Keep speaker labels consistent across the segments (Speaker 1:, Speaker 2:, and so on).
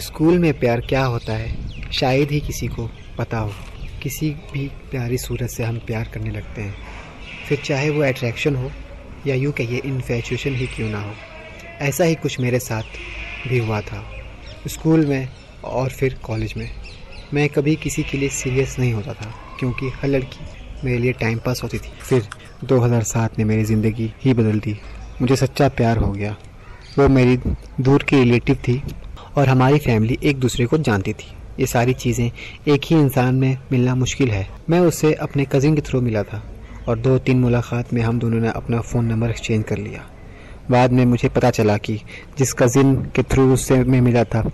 Speaker 1: School में प्यार क्या होता है? शायद ही किसी को पता हो। किसी भी प्यारी सूरत से हम प्यार करने लगते हैं। फिर चाहे वो अट्रैक्शन हो, या यूँ कहिए इन्फेचुएशन ही क्यों ना हो। ऐसा ही कुछ मेरे साथ भी हुआ था। स्कूल में और फिर कॉलेज में। मैं कभी किसी के लिए सीरियस नहीं होता था, क्योंकि हर लड़की मेरे लिए टाइम पास होती थी। फिर 2007 ने मेरी ज़िंदगी ही बदल दी। मुझे सच्चा प्यार हो गया। वो मेरी दूर की रिलेटिव थी। और हमारी फैमिली एक दूसरे को जानती थी। ये सारी चीज़ें एक ही इंसान में मिलना मुश्किल है। मैं उससे अपने कज़िन के थ्रू मिला था और दो तीन मुलाकात में हम दोनों ने अपना फ़ोन नंबर एक्सचेंज कर लिया। बाद में मुझे पता चला कि जिस कज़िन के थ्रू उससे मैं मिला था,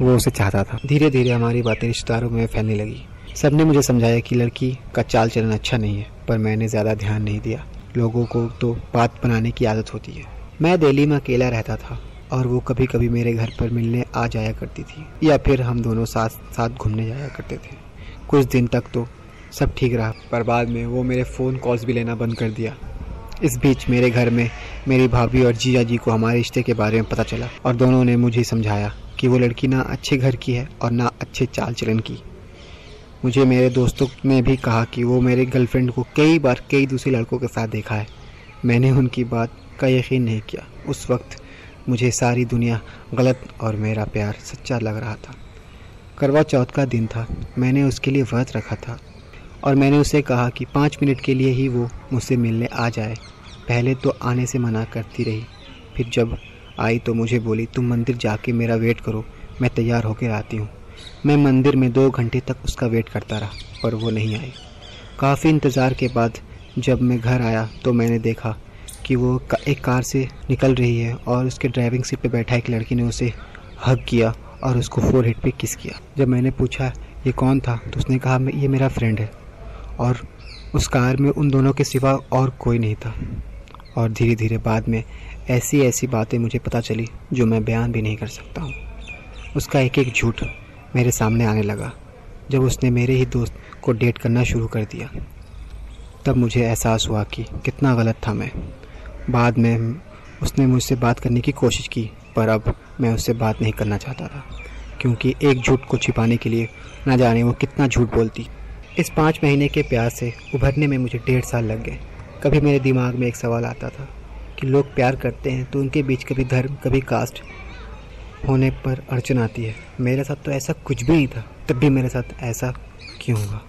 Speaker 1: वो उसे चाहता था। धीरे धीरे हमारी बातें रिश्तेदारों में फैलने लगी। सबने मुझे समझाया कि लड़की का चाल चलन अच्छा नहीं है, पर मैंने ज़्यादा ध्यान नहीं दिया। लोगों को तो बात बनाने की आदत होती है। मैं दिल्ली में अकेला रहता था। और वो कभी कभी मेरे घर पर मिलने आ जाया करती थी, या फिर हम दोनों साथ साथ घूमने जाया करते थे। कुछ दिन तक तो सब ठीक रहा, पर बाद में वो मेरे फ़ोन कॉल्स भी लेना बंद कर दिया। इस बीच मेरे घर में मेरी भाभी और जीजा जी को हमारे रिश्ते के बारे में पता चला, और दोनों ने मुझे समझाया कि वो लड़की ना अच्छे घर की है और ना अच्छे चाल चलन की। मुझे मेरे दोस्तों ने भी कहा कि वो मेरे गर्लफ्रेंड को कई बार कई दूसरे लड़कों के साथ देखा है। मैंने उनकी बात का यकीन नहीं किया। उस वक्त मुझे सारी दुनिया गलत और मेरा प्यार सच्चा लग रहा था। करवा चौथ का दिन था। मैंने उसके लिए व्रत रखा था। और मैंने उसे कहा कि पाँच मिनट के लिए ही वो मुझसे मिलने आ जाए। पहले तो आने से मना करती रही। फिर जब आई तो मुझे बोली, तुम मंदिर जाके मेरा वेट करो। मैं तैयार होकर आती हूँ। मैं मंदिर में दो घंटे तक उसका वेट करता रहा पर वो नहीं आई। काफ़ी इंतज़ार के बाद जब मैं घर आया तो मैंने देखा कि वो एक कार से निकल रही है और उसके ड्राइविंग सीट पे बैठा एक लड़की ने उसे हक किया और उसको फोर हेड पर किस किया। जब मैंने पूछा, ये कौन था? तो उसने कहा ये मेरा फ्रेंड है। और उस कार में उन दोनों के सिवा और कोई नहीं था। और धीरे धीरे बाद में ऐसी ऐसी बातें मुझे पता चली, जो मैं बयान भी नहीं कर सकता हूँ। उसका एक एक झूठ मेरे सामने आने लगा, जब उसने मेरे ही दोस्त को डेट करना शुरू कर दिया। तब मुझे एहसास हुआ कि कितना गलत था मैं। बाद में उसने मुझसे बात करने की कोशिश की, पर अब मैं उससे बात नहीं करना चाहता था, क्योंकि एक झूठ को छिपाने के लिए ना जाने वो कितना झूठ बोलती। इस पाँच महीने के प्यार से उभरने में मुझे डेढ़ साल लग गए। कभी मेरे दिमाग में एक सवाल आता था कि लोग प्यार करते हैं तो उनके बीच कभी धर्म, कभी कास्ट होने पर अड़चन आती है। मेरे साथ तो ऐसा कुछ भी नहीं था, तब भी मेरे साथ ऐसा क्यों हुआ?